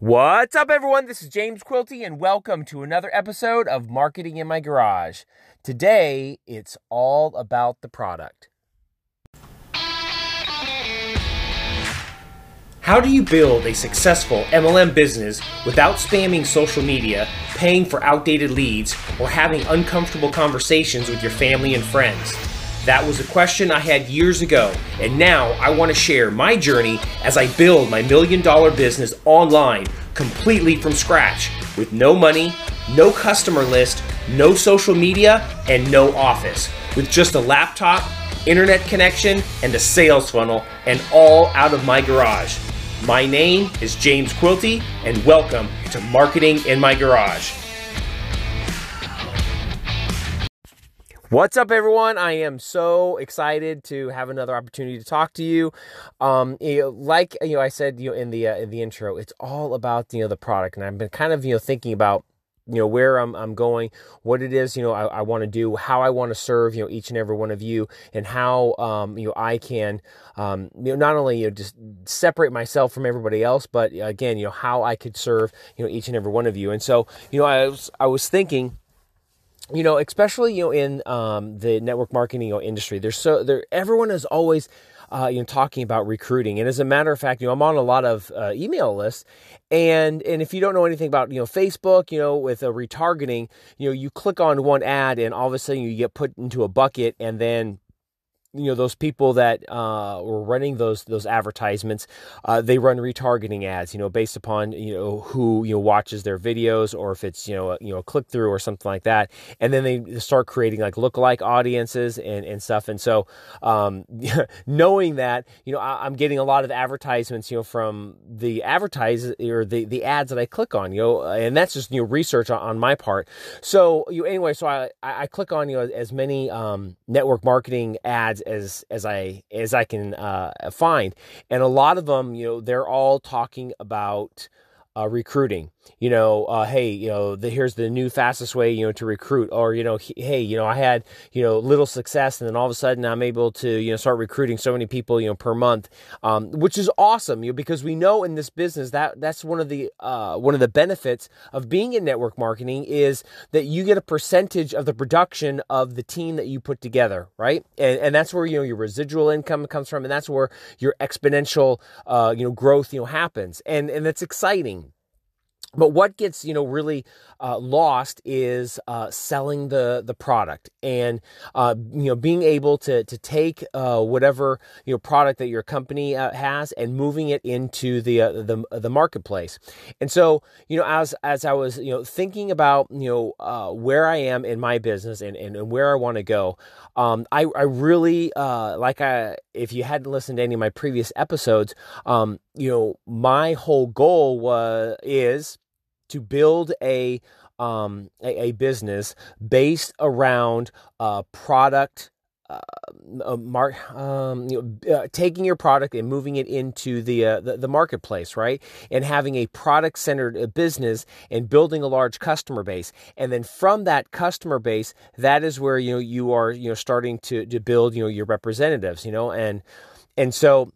What's up, everyone? This is James Quilty, and welcome to another episode of Marketing in My Garage. Today, it's all about the product. How do you build a successful MLM business without spamming social media, paying for outdated leads, or having uncomfortable conversations with your family and friends? That was a question I had years ago, and now I want to share my journey as I build my million dollar business online completely from scratch with no money, no customer list, no social media, and no office. With just a laptop, internet connection, and a sales funnel, and all out of my garage. My name is James Quilty, and welcome to Marketing in My Garage. What's up, everyone? I am so excited to have another opportunity to talk to you. Um, you know, like you know, I said you know in the uh, in the intro, it's all about you know the product, and I've been kind of you know thinking about you know where I'm, I'm going what it is you know I, I want to do how I want to serve you know each and every one of you and how um, you know I can um, you know not only you know just separate myself from everybody else but again you know how I could serve you know each and every one of you and so you know I was I was thinking you know, especially you know in um, the network marketing industry, there's so there everyone is always uh, you know talking about recruiting, and as a matter of fact, you know I'm on a lot of uh, email lists, and and if you don't know anything about you know Facebook, you know with a retargeting, you know you click on one ad, and all of a sudden you get put into a bucket, and then you know those people that uh, were running those those advertisements uh, they run retargeting ads you know based upon you know who you know watches their videos or if it's you know a, you know click through or something like that and then they start creating like lookalike audiences and, and stuff and so um, knowing that you know I, am getting a lot of advertisements you know from the advertise or the the ads that I click on you know and that's just you know research on, on my part so you anyway so I I click on you know as many um, network marketing ads as as I as I can uh, find, and a lot of them, you know, they're all talking about uh, recruiting. You know, uh, hey, you know, the, here's the new fastest way, you know, to recruit. Or you know, hey, you know, I had you know little success, and then all of a sudden I'm able to you know start recruiting so many people, you know, per month, um, which is awesome. You know, because we know in this business that that's one of the uh, one of the benefits of being in network marketing is that you get a percentage of the production of the team that you put together, right? And and that's where you know your residual income comes from, and that's where your exponential uh, you know growth you know happens, and and that's exciting but what gets you know really uh, lost is uh, selling the the product and uh, you know being able to to take uh, whatever you know product that your company uh, has and moving it into the uh, the the marketplace. And so you know as as I was you know thinking about you know where I am in my business and and, and where I want to go, um, I I really like I if you hadn't listened to any of my previous episodes, um, you know my whole goal was is to build a um, a, a, business based around uh, product. Uh, mar- um, you know, uh, taking your product and moving it into the, uh, the, the marketplace, right? And having a product centered uh, business and building a large customer base, and then from that customer base, that is where you know you are you know starting to to build you know your representatives, you know, and and so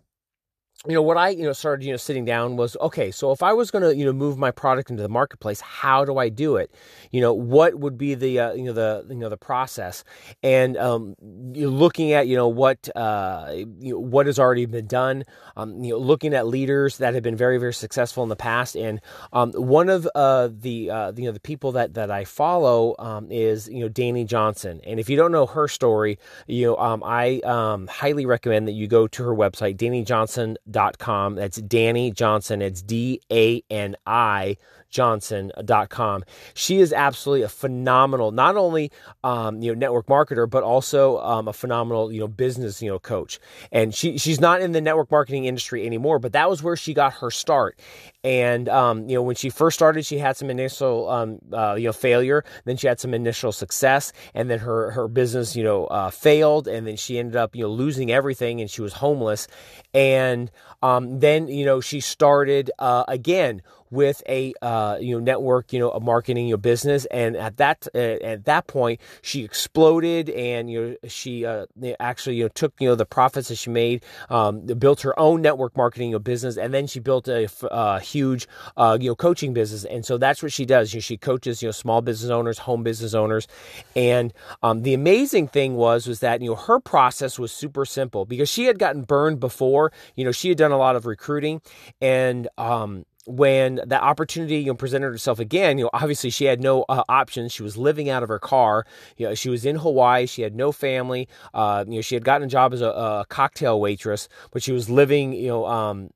you know what I you know started you know sitting down was okay so if I was going to you know move my product into the marketplace how do I do it you know what would be the uh, you know the you know the process and um, you're looking at you know what uh, you know, what has already been done um, you know looking at leaders that have been very very successful in the past and um, one of uh, the uh, you know the people that that I follow um, is you know Dani Johnson and if you don't know her story you know um, I um, highly recommend that you go to her website Dani Johnson com. That's Dani Johnson. It's D A N I johnson.com. She is absolutely a phenomenal, not only um, you know network marketer, but also um, a phenomenal you know business you know coach. And she she's not in the network marketing industry anymore, but that was where she got her start. And um, you know when she first started, she had some initial um, uh, you know failure, then she had some initial success, and then her her business you know uh, failed, and then she ended up you know losing everything, and she was homeless. And um, then you know she started uh, again with a uh, you know network you know a marketing your business. And at that uh, at that point she exploded and you know she uh, actually you know took you know the profits that she made um, built her own network marketing you know, business. And then she built a, a uh, huge uh, you know coaching business. And so that's what she does. You know, she coaches you know small business owners home business owners. And um, the amazing thing was was that you know her process was super simple because she had gotten burned before. You know she had done a lot of recruiting. And um, when that opportunity you know, presented herself again, you know, obviously she had no uh, options. She was living out of her car. You know, she was in Hawaii. She had no family. Uh, you know, she had gotten a job as a, a cocktail waitress, but she was living, you know, um,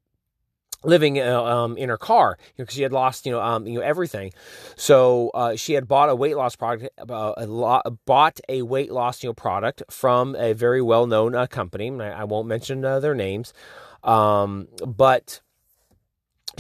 living uh, um, in her car because you know, she had lost you know um, you know everything so uh, she had bought a weight loss product uh, a lot, bought a weight loss you know product from a very well known uh, company I, I, won't mention uh, their names um, but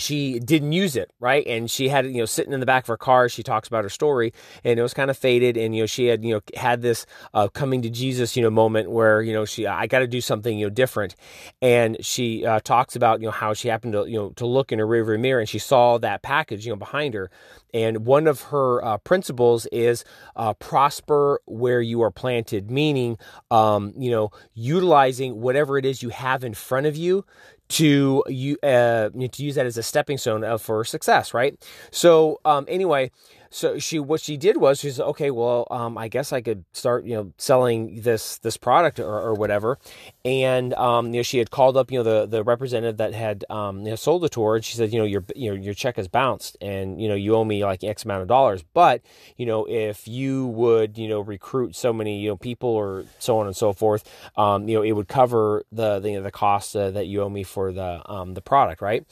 she didn't use it right and she had you know sitting in the back of her car she talks about her story and it was kind of faded and you know she had you know had this uh, coming to jesus you know moment where you know she i got to do something you know different and she uh, talks about you know how she happened to you know to look in her rearview mirror and she saw that package you know behind her and one of her uh, principles is uh, prosper where you are planted meaning um, you know utilizing whatever it is you have in front of you to you uh, to use that as a stepping stone for success, right? So um, anyway, so she what she did was she said, okay, well, um, I guess I could start you know selling this this product or, or whatever, and um, you know she had called up you know the the representative that had um, you know sold the tour and she said, you know your you know your check has bounced, and you know you owe me like X amount of dollars, but you know if you would you know recruit so many you know people or so on and so forth, um, you know it would cover the the, the cost uh, that you owe me for the um, the product, right?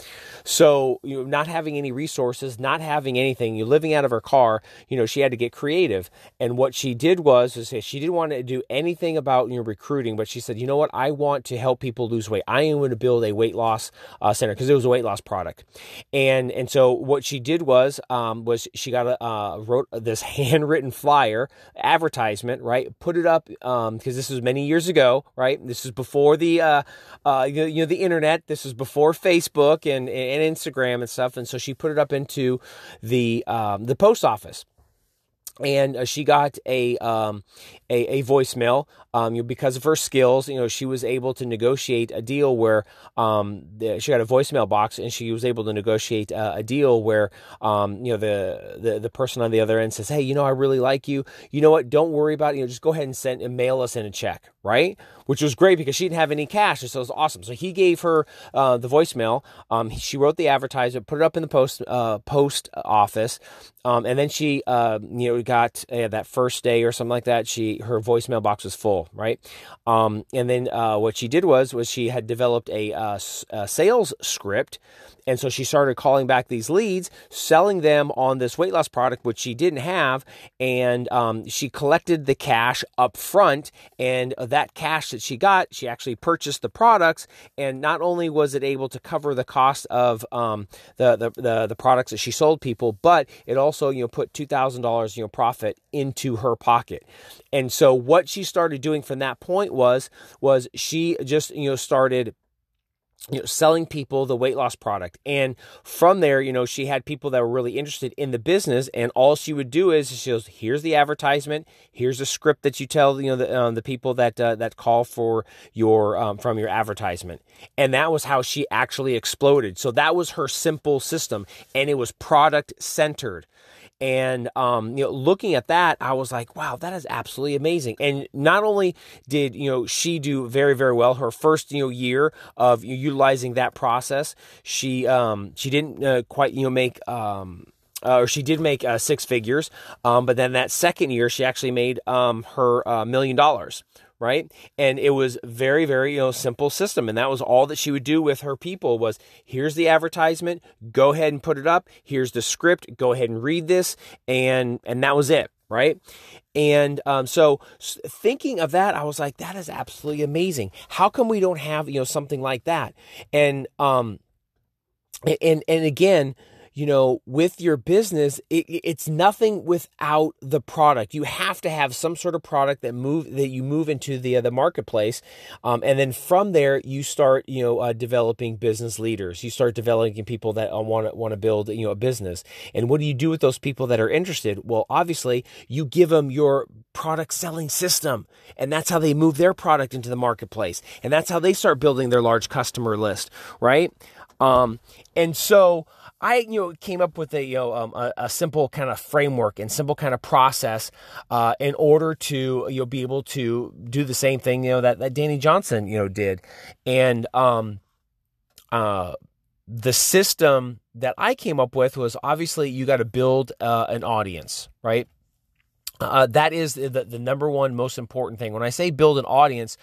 So you know not having any resources, not having anything, you're living out of her car, you know, she had to get creative. And what she did was, is she didn't want to do anything about you know, recruiting, but she said, you know what, I want to help people lose weight. I am going to build a weight loss uh, center because it was a weight loss product. And and so what she did was um, was she got a uh, wrote this handwritten flyer advertisement, right? Put it up because um, this was many years ago, right? This is before the uh, uh, you, know, you know the internet. This was before Facebook and, and Instagram and stuff. And so she put it up into the um, the post post office and uh, she got a um, a, a, voicemail. Um, you know, because of her skills, you know, she was able to negotiate a deal where um, the, she got a voicemail box, and she was able to negotiate a, a deal where um, you know the, the the person on the other end says, "Hey, you know, I really like you. You know what? Don't worry about it. You know, just go ahead and send and mail us in a check, right?" Which was great because she didn't have any cash, so it was awesome. So he gave her uh, the voicemail. Um, she wrote the advertisement, put it up in the post uh, post office, um, and then she uh, you know got uh, that first day or something like that. She her voicemail box was full, right? Um, and then uh, what she did was was she had developed a, uh, a sales script and so she started calling back these leads, selling them on this weight loss product, which she didn't have. And um, she collected the cash up front. And that cash that she got, she actually purchased the products. And not only was it able to cover the cost of um, the, the, the, the, products that she sold people, but it also, you know, put $2,000, you know, profit into her pocket. And so what she started doing from that point was, was she just, you know, started you know, selling people the weight loss product. And from there, you know, she had people that were really interested in the business. And all she would do is she goes, here's the advertisement. Here's the script that you tell, you know, the, um, the people that, uh, that call for your, um, from your advertisement. And that was how she actually exploded. So that was her simple system and it was product centered. And um, you know, looking at that, I was like, wow, that is absolutely amazing. And not only did you know she do very very well her first you know year of utilizing that process, she um, she didn't uh, quite you know make um, uh, or she did make uh, six figures, um, but then that second year she actually made um, her uh, million dollars, right? And it was very, very, you know, simple system. And that was all that she would do with her people was here's the advertisement, go ahead and put it up. Here's the script, go ahead and read this. And, and that was it. Right. And um, so thinking of that, I was like, that is absolutely amazing. How come we don't have, you know, something like that? And, um, and, and again, you know, with your business, it, it's nothing without the product. You have to have some sort of product that move that you move into the uh, the marketplace, um, and then from there you start, you know, uh, developing business leaders. You start developing people that want to want to build, you know, a business. And what do you do with those people that are interested? Well, obviously, you give them your product selling system, and that's how they move their product into the marketplace, and that's how they start building their large customer list, right? Um, and so I, you know, came up with a, you know, um, a, a, simple kind of framework and simple kind of process uh, in order to, you know, be able to do the same thing, you know, that, that Dani Johnson, you know, did. And um, uh, the system that I came up with was obviously you got to build uh, an audience, right? Uh, that is the, the number one most important thing. When I say build an audience,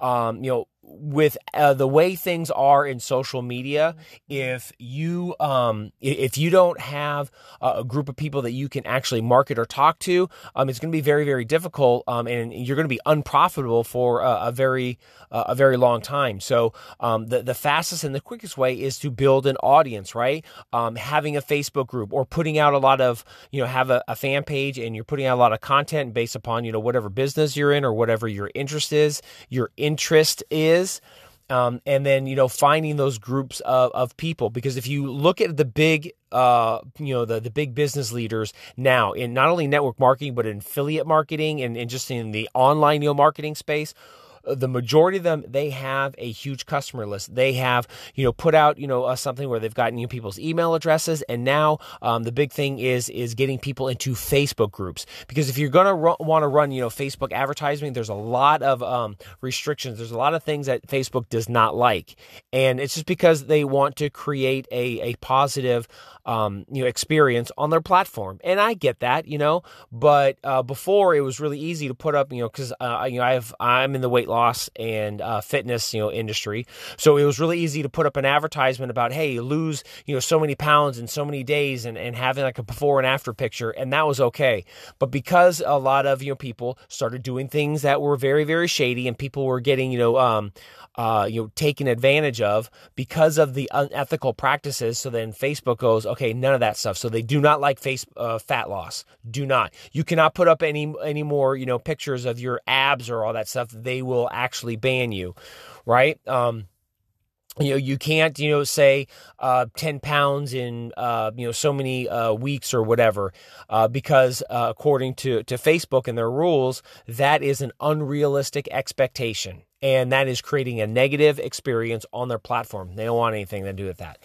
um, you know, with uh, the way things are in social media, if you um, if you don't have a group of people that you can actually market or talk to, um, it's going to be very very difficult, um, and you're going to be unprofitable for a, a very uh, a very long time. So um, the the fastest and the quickest way is to build an audience, right? Um, having a Facebook group or putting out a lot of you know have a, a fan page and you're putting out a lot of content based upon you know whatever business you're in or whatever your interest is, your interest is is. Um, and then you know finding those groups of, of people because if you look at the big uh, you know the the big business leaders now in not only network marketing but in affiliate marketing and, and just in the online you know marketing space the majority of them they have a huge customer list. They have you know put out you know uh, something where they've gotten you people's email addresses. And now um, the big thing is is getting people into facebook groups. Because if you're to ru- want to run you know facebook advertising there's a lot of um, restrictions. There's a lot of things that facebook does not like. And it's just because they want to create a, a positive um, you know experience on their platform. And i get that you know but uh, before it was really easy to put up you know because uh, you know i have i'm in the weight loss and uh, fitness you know industry. So it was really easy to put up an advertisement about hey, lose you know so many pounds in so many days and, and having like a before and after picture, and that was okay. But because a lot of you know people started doing things that were very very shady and people were getting you know um, uh, you know taken advantage of because of the unethical practices. So then Facebook goes, okay, none of that stuff. So they do not like face uh, fat loss. Do not. You cannot put up any any more you know pictures of your abs or all that stuff. They will actually ban you, right? Um, you know you can't you know say uh, 10 pounds in uh, you know so many uh, weeks or whatever uh, because uh, according to to facebook and their rules that is an unrealistic expectation and that is creating a negative experience on their platform. They don't want anything to do with that.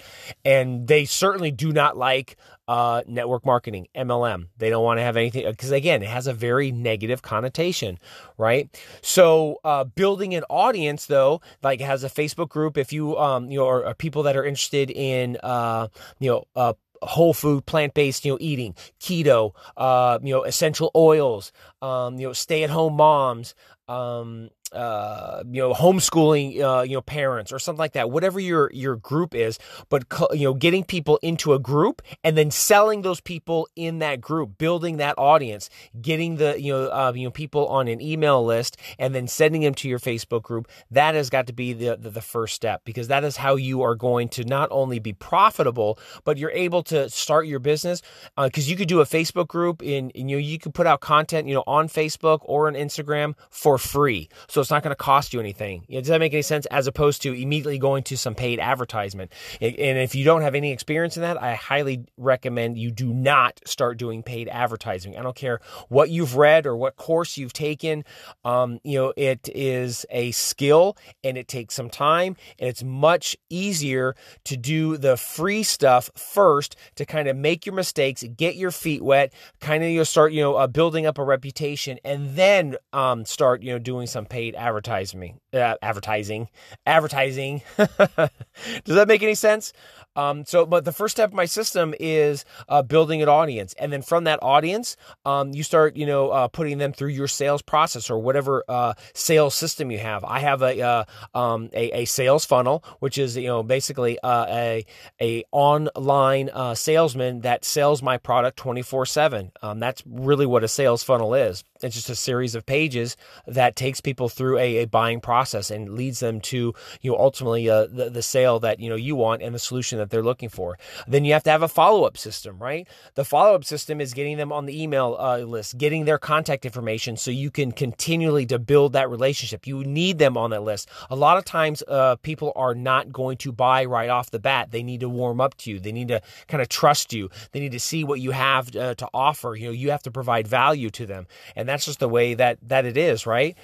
And they certainly do not like uh, network marketing, MLM. They don't want to have anything because, again, it has a very negative connotation, right? So, uh, building an audience, though, like has a Facebook group, if you, um, you know, are, people that are interested in, uh, you know, uh, whole food, plant based, you know, eating, keto, uh, you know, essential oils, um, you know, stay at home moms, um, uh, you know, homeschooling, uh, you know, parents or something like that, whatever your, your group is, but, you know, getting people into a group and then selling those people in that group, building that audience, getting the, you know, uh, you know, people on an email list and then sending them to your Facebook group. That has got to be the, the, the first step because that is how you are going to not only be profitable, but you're able to start your business. Uh, cause you could do a Facebook group and, and, you know, you could put out content, you know, on Facebook or on Instagram for free. So it's not going to cost you anything. You know, does that make any sense? As opposed to immediately going to some paid advertisement. And if you don't have any experience in that, I highly recommend you do not start doing paid advertising. I don't care what you've read or what course you've taken. Um, you know, it is a skill and it takes some time and it's much easier to do the free stuff first to kind of make your mistakes, get your feet wet, kind of you start you know uh, building up a reputation, and then um, start you know doing some paid advertising. Uh, advertising, advertising. Does that make any sense? Um, so, but the first step of my system is uh, building an audience, and then from that audience, um, you start, you know, uh, putting them through your sales process or whatever uh, sales system you have. I have a, uh, um, a, a sales funnel, which is you know basically uh, a a online uh, salesman that sells my product twenty four seven. Um, that's really what a sales funnel is It's just a series of pages that takes people through a, a buying process and leads them to you know ultimately uh, the the sale that you know you want and the solution that they're looking for. Then you have to have a follow up system, right? The follow up system is getting them on the email uh, list, getting their contact information, so you can continually to build that relationship. You need them on that list. A lot of times, uh, people are not going to buy right off the bat. They need to warm up to you. They need to kind of trust you. They need to see what you have uh, to offer. You know, you have to provide value to them, and that's just the way that that it is, right?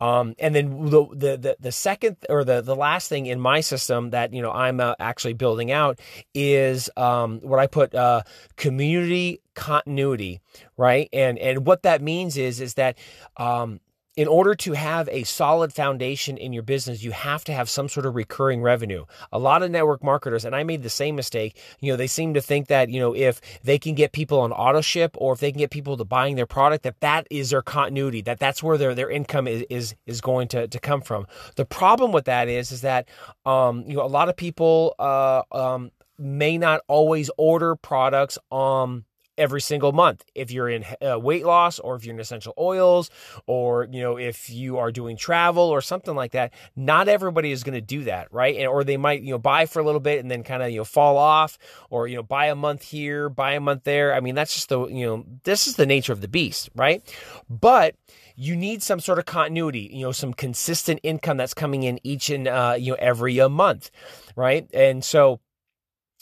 Um, and then the, the, the second or the the last thing in my system that you know I'm uh, actually building out is um, what I put uh, community continuity, right? And and what that means is is that um, in order to have a solid foundation in your business, you have to have some sort of recurring revenue. A lot of network marketers, and I made the same mistake, you know, they seem to think that, you know, if they can get people on auto ship or if they can get people to buying their product, that that is their continuity, that that's where their, their income is, is, is going to, to come from. The problem with that is, is that, um, you know, a lot of people, uh, um, may not always order products, um, every single month. If you're in uh, weight loss or if you're in essential oils or, you know, if you are doing travel or something like that, not everybody is going to do that, right? And, or they might, you know, buy for a little bit and then kind of, you know, fall off or, you know, buy a month here, buy a month there. I mean, that's just the, you know, this is the nature of the beast, right? But you need some sort of continuity, you know, some consistent income that's coming in each and, uh, you know, every a month, right? And so,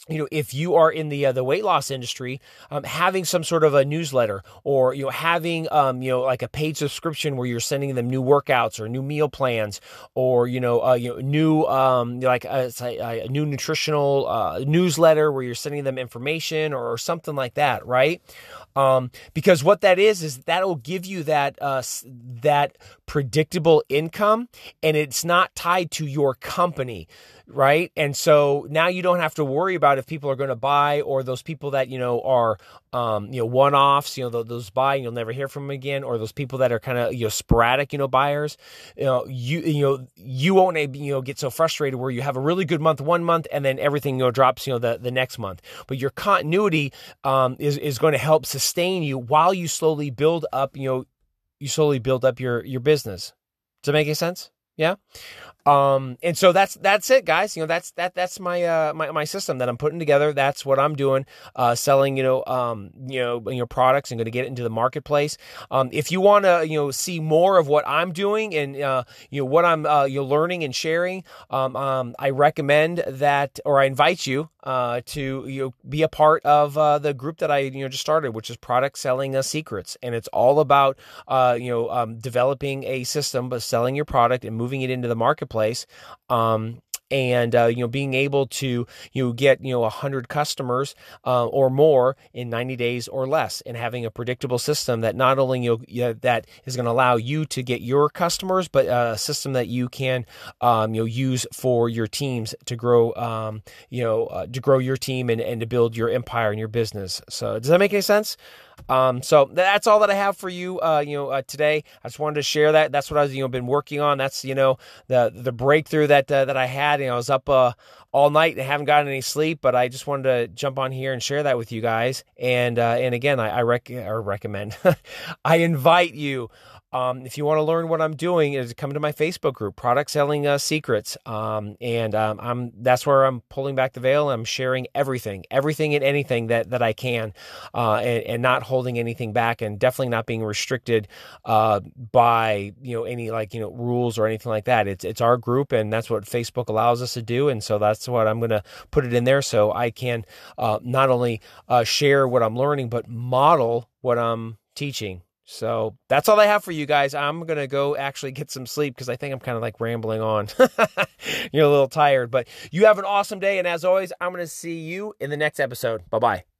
you know, if you are in the uh, the weight loss industry, um, having some sort of a newsletter or you know having um, you know like a paid subscription where you're sending them new workouts or new meal plans or you know uh, you know new um, like a, a, a new nutritional uh, newsletter where you're sending them information or, or something like that, right? Um, because what that is is that will give you that uh, that predictable income, and it's not tied to your company right? And so now you don't have to worry about if people are going to buy or those people that you know are um, you know one offs, you know those buy and you'll never hear from them again, or those people that are kind of you know sporadic, you know buyers. You know you you know you won't you know get so frustrated where you have a really good month one month and then everything you know drops you know the the next month. But your continuity um, is is going to help sustain you while you slowly build up you know you slowly build up your your business. Does that make any sense? Yeah. Um, and so that's that's it, guys. You know, that's that that's my uh my, my system that I'm putting together. That's what I'm doing. Uh, selling, you know, um, you know, your products and going to get it into the marketplace. Um, if you want to, you know, see more of what I'm doing and uh, you know what I'm uh, you know learning and sharing, um, um, I recommend that, or I invite you uh, to you know, be a part of uh, the group that I you know just started, which is Product Selling uh, Secrets, and it's all about uh, you know um, developing a system, but selling your product and moving it into the marketplace place. Um, and uh, you know being able to you know, get you know 100 customers uh, or more in 90 days or less and having a predictable system that not only you know, that is going to allow you to get your customers but uh, a system that you can um, you know use for your teams to grow um, you know uh, to grow your team and, and to build your empire and your business so does that make any sense um, so that's all that I have for you, uh, you know, uh, today. I just wanted to share that. That's what I was, you know, been working on. That's, you know, the the breakthrough that uh, that I had. You know, I was up uh, all night and haven't gotten any sleep, but I just wanted to jump on here and share that with you guys. And uh, and again, I, I rec- or recommend, I invite you. Um, if you want to learn what I'm doing, is come to my Facebook group, Product Selling uh, Secrets, um, and um, I'm that's where I'm pulling back the veil. I'm sharing everything, everything and anything that that I can, uh, and, and, not holding anything back, and definitely not being restricted uh, by you know any like you know rules or anything like that. It's it's our group, and that's what Facebook allows us to do, and so that's what I'm going to put it in there so I can uh, not only uh, share what I'm learning, but model what I'm teaching so that's all I have for you guys. I'm going to go actually get some sleep because I think I'm kind of like rambling on. You're a little tired, but you have an awesome day. And as always, I'm going to see you in the next episode. Bye bye.